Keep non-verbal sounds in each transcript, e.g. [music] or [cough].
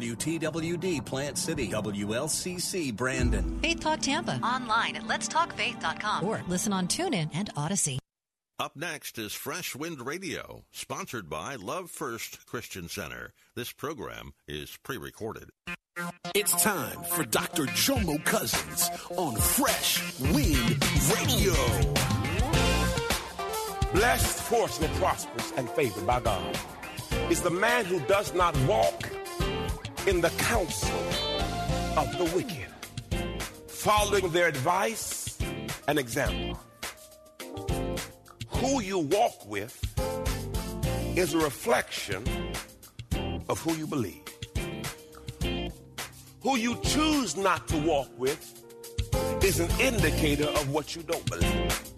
WTWD Plant City, WLCC Brandon. Faith Talk Tampa. Online at letstalkfaith.com. Or listen on TuneIn and Odyssey. Up next is Fresh Wind Radio, sponsored by Love First Christian Center. This program is pre recorded. It's time for Dr. Jomo Cousins on Fresh Wind Radio. Blessed, fortunate, prosperous, and favored by God is the man who does not walk in the counsel of the wicked, following their advice and example. Who you walk with is a reflection of who you believe. Who you choose not to walk with is an indicator of what you don't believe.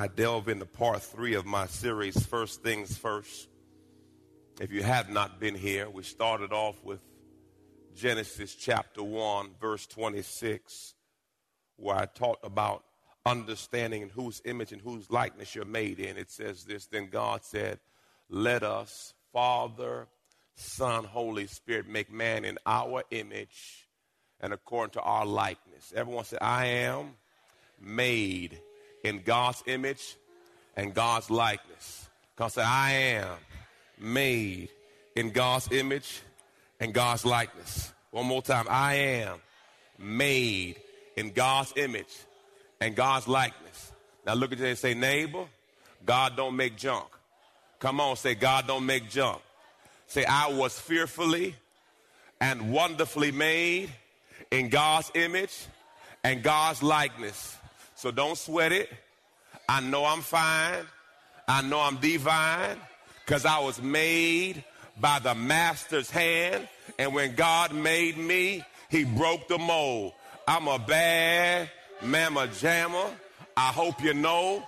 I delve into part three of my series, First Things First. If you have not been here, we started off with Genesis chapter 1, verse 26, where I talked about understanding in whose image and whose likeness you're made in. It says this Then God said, Let us, Father, Son, Holy Spirit, make man in our image and according to our likeness. Everyone said, I am made in God's image and God's likeness. Because I am made in God's image and God's likeness. One more time. I am made in God's image and God's likeness. Now look at you and say, neighbor, God don't make junk. Come on, say, God don't make junk. Say, I was fearfully and wonderfully made in God's image and God's likeness. So don't sweat it. I know I'm fine. I know I'm divine because I was made by the master's hand. And when God made me, he broke the mold. I'm a bad mamma jamma. I hope you know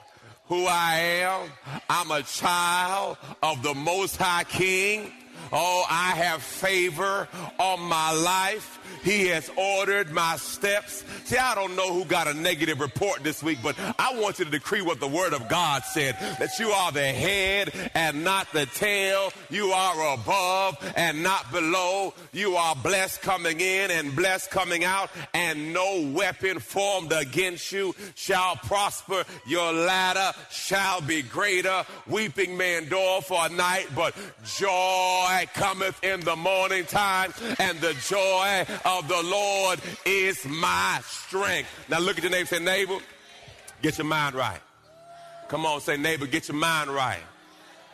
who I am. I'm a child of the Most High King. Oh, I have favor on my life. He has ordered my steps. See, I don't know who got a negative report this week, but I want you to decree what the word of God said that you are the head and not the tail. You are above and not below. You are blessed coming in and blessed coming out, and no weapon formed against you shall prosper. Your latter shall be greater. Weeping may endure for a night, but joy cometh in the morning time, and the joy of the Lord is my strength. Now look at your neighbor, say, neighbor, get your mind right. Come on, say, neighbor, get your mind right.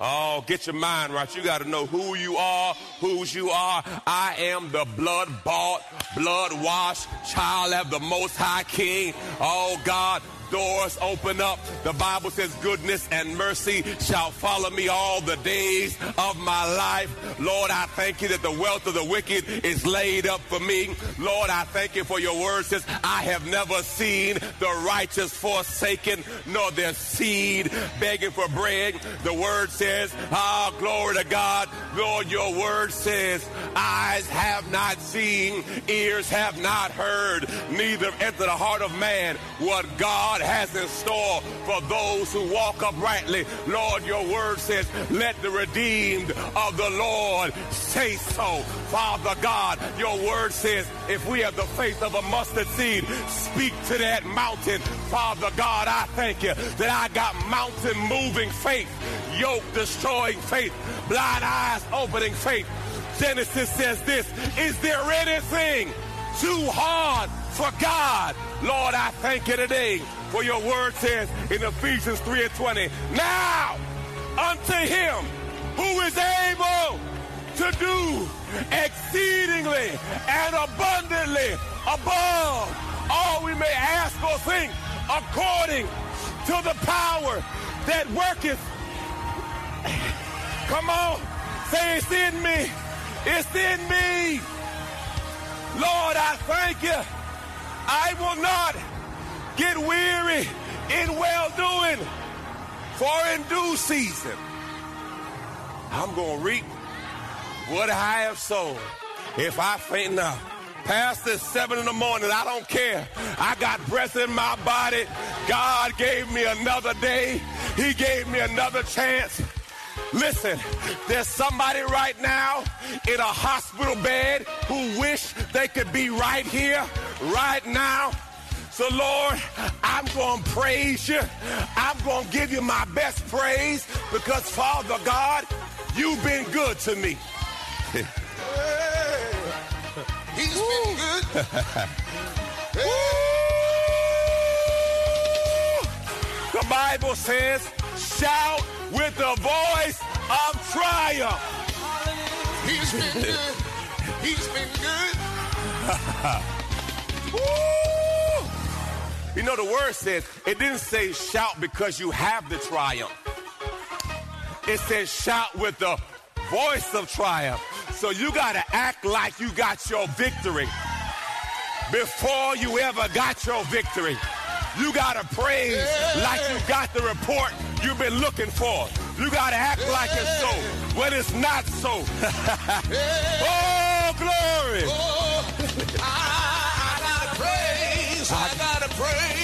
Oh, get your mind right. You got to know who you are, whose you are. I am the blood bought, blood washed child of the Most High King. Oh, God, doors open up. The Bible says goodness and mercy shall follow me all the days of my life. Lord, I thank you that the wealth of the wicked is laid up for me. Lord, I thank you for your word says, I have never seen the righteous forsaken, nor their seed begging for bread. The word says, ah, glory to God. Lord, your word says, eyes have not seen, ears have not heard, neither enter the heart of man what God has in store for those who walk uprightly. Lord, your word says, let the redeemed of the Lord say so. Father God, your word says, if we have the faith of a mustard seed, speak to that mountain. Father God, I thank you that I got mountain moving faith, yoke destroying faith, blind eyes opening faith Genesis says this Is there anything too hard for God? Lord, I thank you today for your word says in Ephesians 3 and 20. Now, unto him who is able to do exceedingly and abundantly above all we may ask or think according to the power that worketh. Come on, say it's in me. It's in me. Lord, I thank you. I will not get weary in well doing, for in due season I'm going to reap what I have sown. If I faint now, past this seven in the morning, I don't care. I got breath in my body. God gave me another day. He gave me another chance. Listen, there's somebody right now in a hospital bed who wish they could be right here, right now. So, Lord, I'm going to praise you. I'm going to give you my best praise because, Father God, you've been good to me. [laughs] He's been good. [laughs] The Bible says, shout with the voice of triumph. He's been good. He's been good. [laughs] Woo! You know, the word says, it didn't say shout because you have the triumph. It says shout with the voice of triumph. So you got to act like you got your victory before you ever got your victory. You got to praise like you got the report you've been looking for. You got to act like it's so when it's not so. [laughs] oh, glory. I, I gotta praise. I gotta praise and I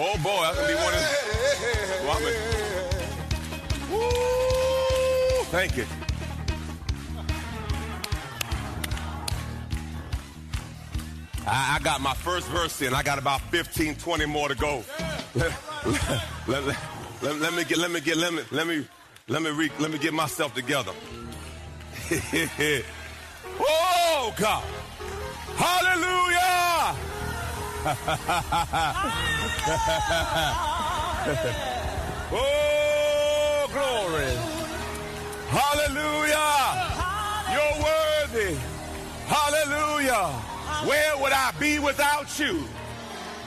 Oh boy, that's gonna be one of the. Woo! Thank you. I, I got my first verse in. I got about 15, 20 more to go. Let, [laughs] let- let- let- let me get, let me get, let me, let me, let me, re, let me get myself together. [laughs] oh God! Hallelujah! [laughs] oh, glory. Hallelujah. You're worthy. Hallelujah. Where would I be without you?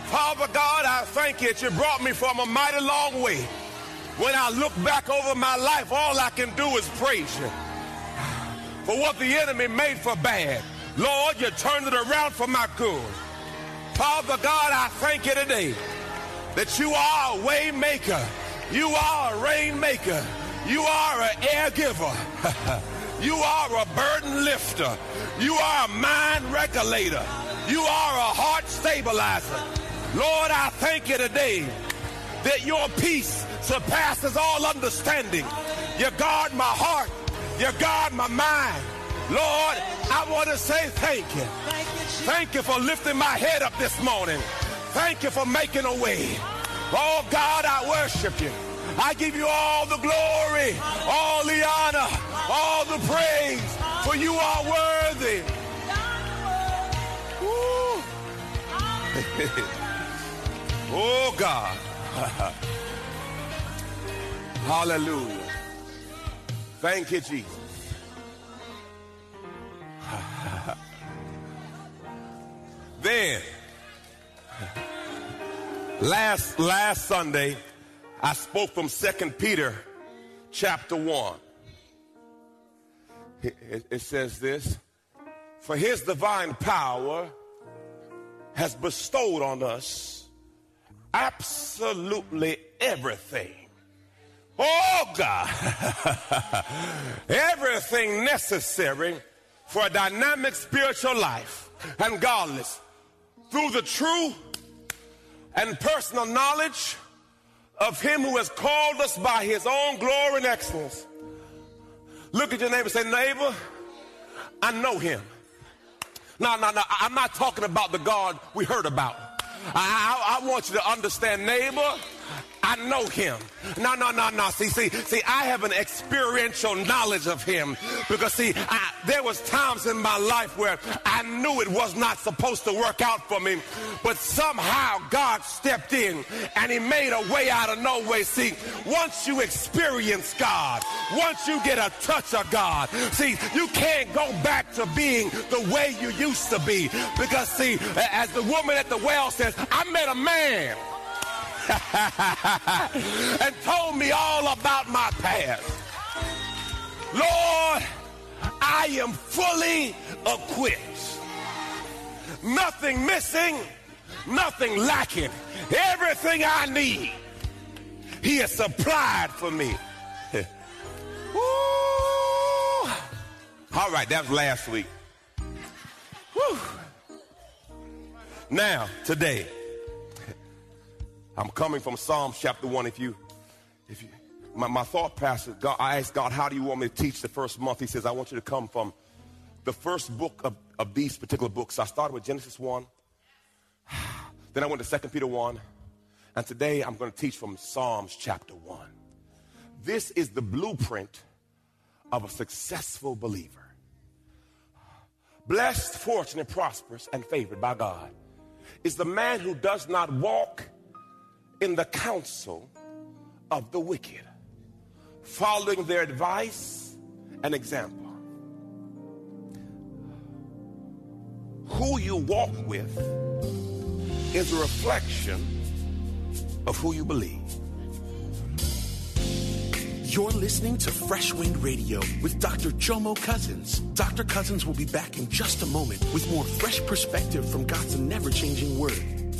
Father God, I thank you that you brought me from a mighty long way. When I look back over my life, all I can do is praise you for what the enemy made for bad. Lord, you turned it around for my good. Father God, I thank you today that you are a way maker. You are a rainmaker. You are an air giver. [laughs] you are a burden lifter. You are a mind regulator. You are a heart stabilizer. Lord, I thank you today that your peace surpasses all understanding. You guard my heart. You guard my mind. Lord, I want to say thank you. Thank you for lifting my head up this morning. Thank you for making a way. Oh God, I worship you. I give you all the glory, all the honor, all the praise, for you are worthy. [laughs] Oh God. [laughs] Hallelujah. Thank you, Jesus. Then, last last Sunday, I spoke from Second Peter chapter 1. It, it- it says this For his divine power has bestowed on us absolutely everything. Oh God, [laughs] everything necessary for a dynamic spiritual life and godliness through the true and personal knowledge of him who has called us by his own glory and excellence. Look at your neighbor and say, neighbor, I know him. No, no, no, I'm not talking about the God we heard about. I, I, I want you to understand, neighbor, I know him. No, no, no, no. See, see, see, I have an experiential knowledge of him because see, I, there was times in my life where I knew it was not supposed to work out for me, but somehow God stepped in and he made a way out of no way. See, once you experience God, once you get a touch of God, see, you can't go back to being the way you used to be because see, as the woman at the well says, I met a man [laughs] and told me all about my past. Lord, I am fully equipped. Nothing missing, nothing lacking. Everything I need, He has supplied for me. [laughs] Woo! All right, that was last week. Woo. Now, today, I'm coming from Psalms chapter one. If you, if you, my, my thought pastor, God, I asked God, how do you want me to teach the first month? He says, I want you to come from the first book of, of these particular books. I started with Genesis 1. [sighs] Then I went to 2 Peter 1. And today I'm going to teach from Psalms chapter 1. This is the blueprint of a successful believer. Blessed, fortunate, prosperous, and favored by God is the man who does not walk in the counsel of the wicked, following their advice and example. Who you walk with is a reflection of who you believe. You're listening to Fresh Wind Radio with Dr. Jomo Cousins. Dr. Cousins will be back in just a moment with more fresh perspective from God's never changing word.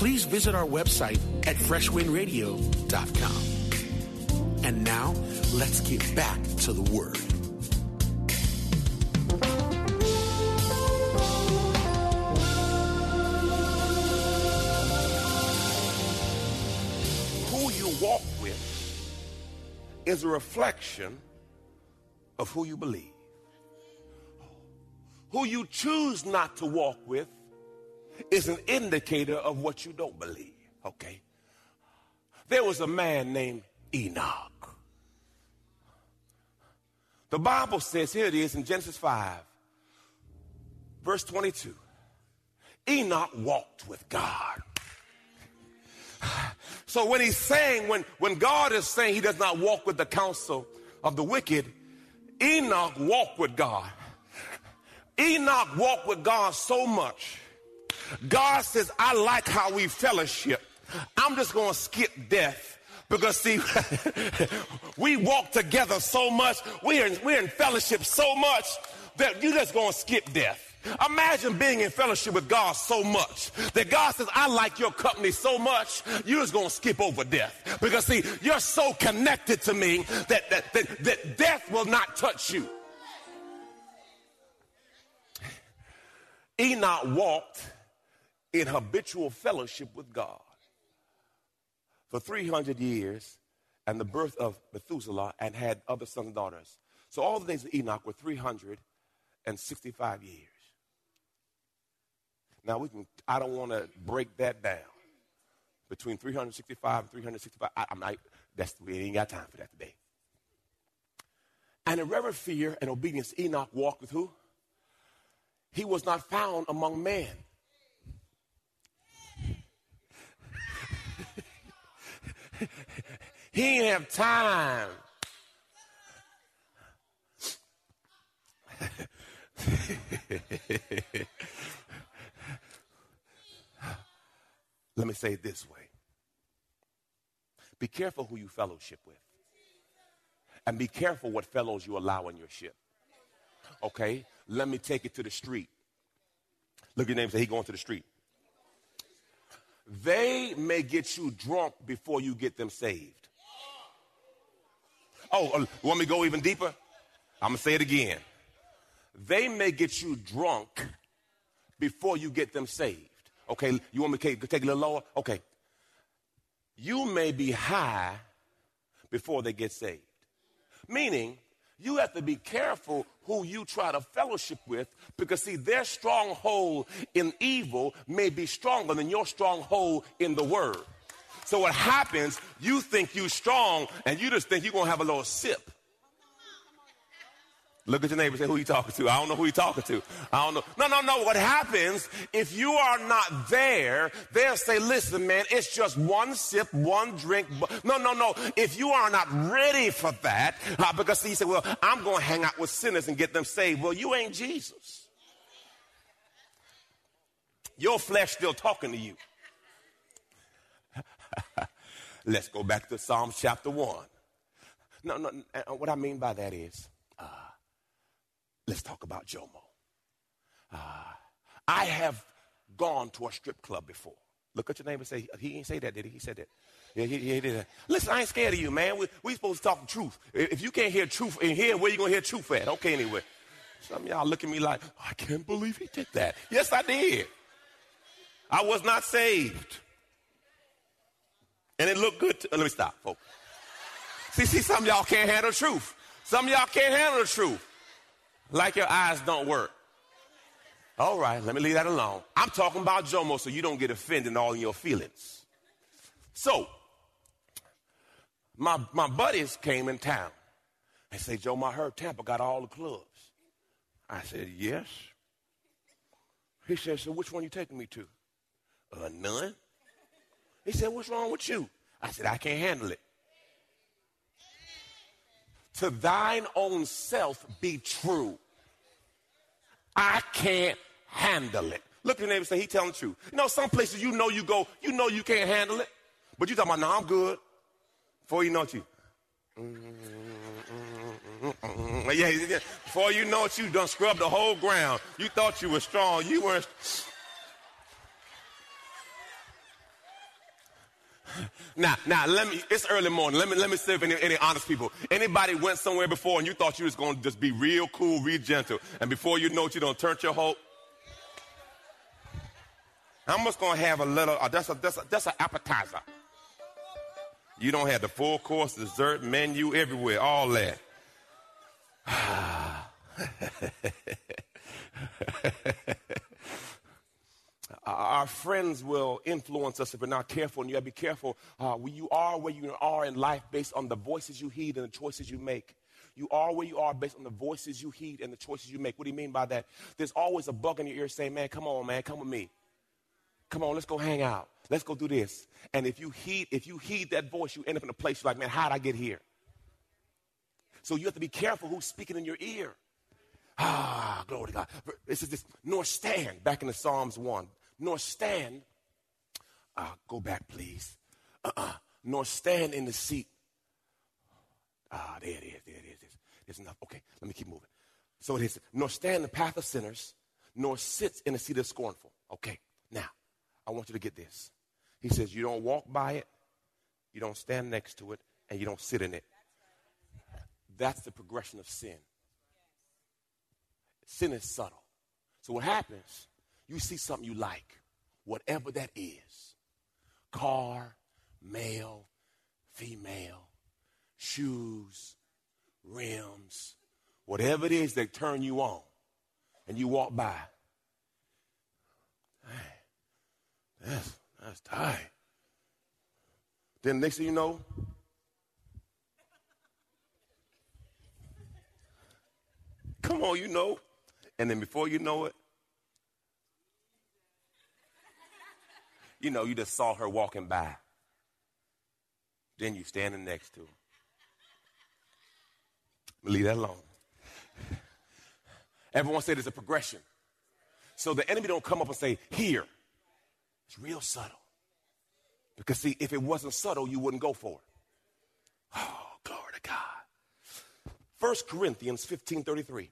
please visit our website at freshwindradio.com. And now, let's get back to the Word. Who you walk with is a reflection of who you believe. Who you choose not to walk with is an indicator of what you don't believe. Okay? There was a man named Enoch. The Bible says, here it is in Genesis 5, verse 22. Enoch walked with God. [sighs] So when he's saying, when, when God is saying he does not walk with the counsel of the wicked, Enoch walked with God. Enoch walked with God so much. God says, I like how we fellowship. I'm just going to skip death because see, [laughs] we walk together so much. We're in, we're in fellowship so much that you're just going to skip death. Imagine being in fellowship with God so much that God says, I like your company so much, you're just going to skip over death. Because, see, you're so connected to me that, that, that, that death will not touch you. Enoch walked in habitual fellowship with God for 300 years and the birth of Methuselah and had other sons and daughters. So all the days of Enoch were 365 years. Now we can. I don't want to break that down between 365 and 365. I, am not. That's we ain't got time for that today. And in reverent fear and obedience, Enoch walked with who? He was not found among men. He didn't have time. Let me say it this way be careful who you fellowship with, and be careful what fellows you allow in your ship. Okay? Let me take it to the street. Look at your name and say, He going to the street. They may get you drunk before you get them saved. Oh, uh, want me to go even deeper? I'm going to say it again. They may get you drunk before you get them saved. Okay, you want me to take a little lower? Okay. You may be high before they get saved. Meaning, you have to be careful who you try to fellowship with because, see, their stronghold in evil may be stronger than your stronghold in the word. So, what happens, you think you're strong and you just think you're going to have a little sip. Look at your neighbor say, who you talking to? I don't know who you talking to. I don't know. No, no, no. What happens if you are not there, they'll say, listen, man, it's just one sip, one drink. No, no, no. If you are not ready for that, uh, because he said, well, I'm going to hang out with sinners and get them saved. Well, you ain't Jesus. Your flesh still talking to you. [laughs] Let's go back to Psalms chapter 1. No, no, what I mean by that is, uh, Let's talk about Jomo. Uh, I have gone to a strip club before. Look at your neighbor and say, he ain't say that, did he? He said that. Yeah, he, he did that. Listen, I ain't scared of you, man. We, we supposed to talk the truth. If you can't hear truth in here, where you going to hear truth at? Okay, anyway. Some y'all look at me like, I can't believe he did that. Yes, I did. I was not saved. And it looked good. To, let me stop, folks. See, see, some y'all can't handle truth. Some y'all can't handle the truth. Like your eyes don't work. All right, let me leave that alone. I'm talking about Jomo so you don't get offended in all your feelings. So, my, my buddies came in town and say, Joe, I heard Tampa got all the clubs. I said, yes. He said, so which one you taking me to? Uh, none. He said, what's wrong with you? I said, I can't handle it to thine own self be true. I can't handle it. Look at your neighbor and say, he telling the truth. You know, some places you know you go, you know you can't handle it. But you talking about, no, I'm good. Before you know it, you. [laughs] Yeah, yeah, before you know it, you done scrubbed the whole ground. You thought you were strong. You weren't. Now, now, let me, it's early morning. Let me, let me see if any, any honest people. Anybody went somewhere before and you thought you was going to just be real cool, real gentle. And before you know it, you don't turn your whole. I'm just going to have a little, uh, that's, a, that's, a, that's an appetizer. You don't have the full course, dessert, menu, everywhere, all that. [sighs] [laughs] friends will influence us if we're not careful, and you gotta be careful. Uh, you are where you are in life based on the voices you heed and the choices you make. You are where you are based on the voices you heed and the choices you make. What do you mean by that? There's always a bug in your ear saying, Man, come on, man, come with me. Come on, let's go hang out. Let's go do this. And if you heed, if you heed that voice, you end up in a place you're like, man, how'd I get here? So you have to be careful who's speaking in your ear. Ah, glory to God. This is this, nor stand, back in the Psalms 1 nor stand, uh, go back, please, uh-uh, nor stand in the seat. Ah, there it is, there it is. There's enough. Okay, let me keep moving. So it is, nor stand in the path of sinners, nor sits in a seat of scornful. Okay, now, I want you to get this. He says, You don't walk by it, you don't stand next to it, and you don't sit in it. That's the progression of sin. Sin is subtle. So what happens, you see something you like, whatever that is car, male, female, shoes, rims, whatever it is that turn you on, and you walk by. That's, that's tight. Then next thing you know, come on, you know. And then before you know it, you know, you just saw her walking by. Then you standing next to her. Leave that alone. Everyone said it's a progression. So the enemy don't come up and say, here. It's real subtle. Because see, if it wasn't subtle, you wouldn't go for it. Oh, glory to God. 1 Corinthians 15 33.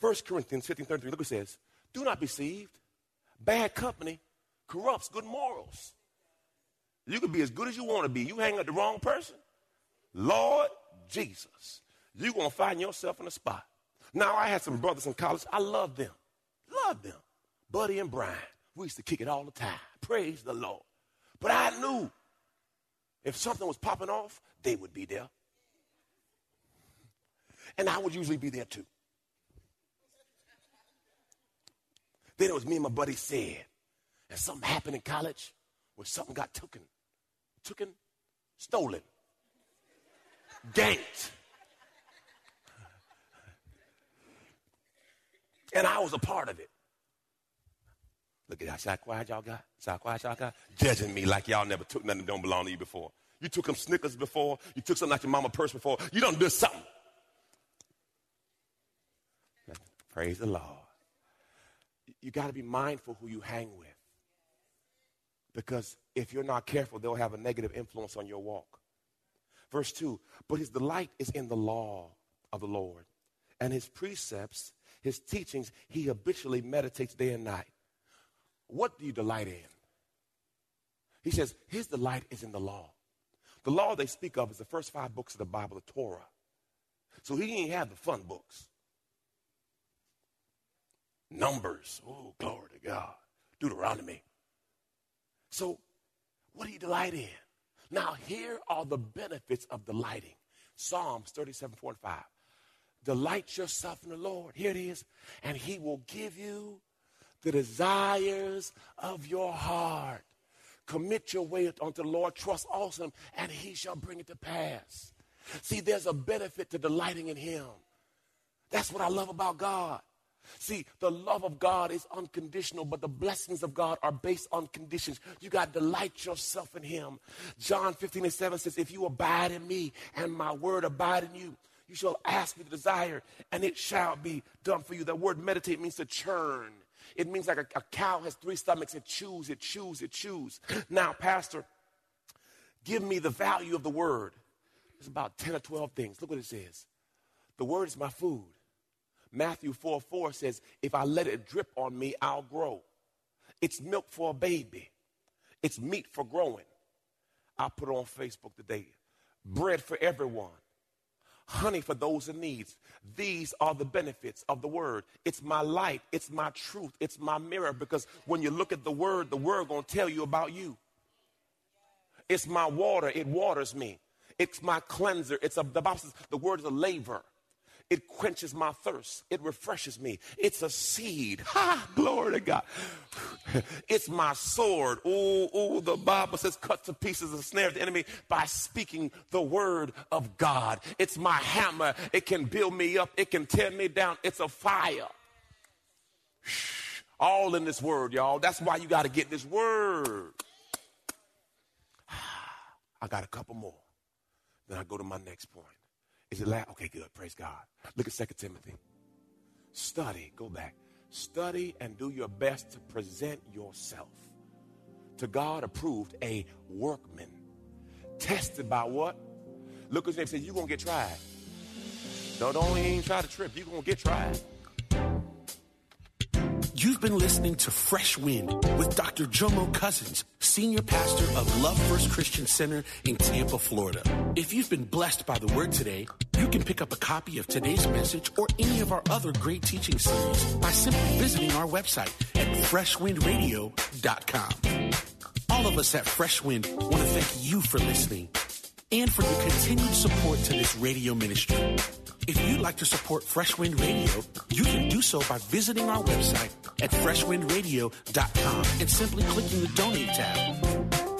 1 Corinthians 15 33. Look what it says. Do not be deceived. Bad company corrupts good morals. You can be as good as you want to be. You hang with the wrong person. Lord Jesus, you're going to find yourself in a spot. Now, I had some brothers in college. I love them. Love them. Buddy and Brian. We used to kick it all the time. Praise the Lord. But I knew if something was popping off, they would be there. And I would usually be there too. Then it was me and my buddy said, and something happened in college where something got taken, taken, stolen, ganked. And I was a part of it. Look at that. How quiet y'all got? How quiet y'all got? Judging me like y'all never took nothing that don't belong to you before. You took them Snickers before. You took something like your mama purse before. You don't do something. Praise the Lord. You got to be mindful who you hang with. Because if you're not careful, they'll have a negative influence on your walk. Verse 2 But his delight is in the law of the Lord, and his precepts his teachings, he habitually meditates day and night. What do you delight in? He says his delight is in the law. The law they speak of is the first five books of the Bible, the Torah. So he ain't have the fun books. Numbers. Oh, glory to God. Deuteronomy. So what do you delight in? Now, here are the benefits of delighting. Psalms 37, 4 and 5. Delight yourself in the Lord. Here it is. And he will give you the desires of your heart. Commit your way unto the Lord. Trust also him, and he shall bring it to pass. See, there's a benefit to delighting in him. That's what I love about God. See, the love of God is unconditional, but the blessings of God are based on conditions. You got to delight yourself in Him. John 15 and 7 says, If you abide in me and my word abide in you, you shall ask me the desire, and it shall be done for you. That word meditate means to churn. It means like a, a cow has three stomachs. It chews, it chews, it chews. Now, Pastor, give me the value of the word. It's about 10 or 12 things. Look what it says. The word is my food. Matthew 4 4 says, If I let it drip on me, I'll grow. It's milk for a baby, it's meat for growing. I put on Facebook today. Bread for everyone honey for those in need. These are the benefits of the word. It's my light, it's my truth, it's my mirror because when you look at the word, the word going to tell you about you. It's my water, it waters me. It's my cleanser. It's a the Bible says the word is a laver. It quenches my thirst. It refreshes me. It's a seed. [laughs] Ha! Glory to God. [sighs] It's my sword. Oh, oh, the Bible says cut to pieces the snare of the enemy by speaking the word of God. It's my hammer. It can build me up. It can tear me down. It's a fire. [sighs] All in this word, y'all. That's why you got to get this word. [sighs] I got a couple more. Then I go to my next point. Is it loud? Okay, good. Praise God. Look at 2 Timothy. Study, go back. Study and do your best to present yourself to God approved, a workman. Tested by what? Look at his name says, You're to get tried. No, don't even try to trip. You're to get tried. You've been listening to Fresh Wind with Dr. Jomo Cousins, Senior Pastor of Love First Christian Center in Tampa, Florida. If you've been blessed by the word today, can pick up a copy of today's message or any of our other great teaching series by simply visiting our website at freshwindradio.com. All of us at Fresh Wind want to thank you for listening and for your continued support to this radio ministry. If you'd like to support Fresh Wind Radio, you can do so by visiting our website at freshwindradio.com and simply clicking the donate tab.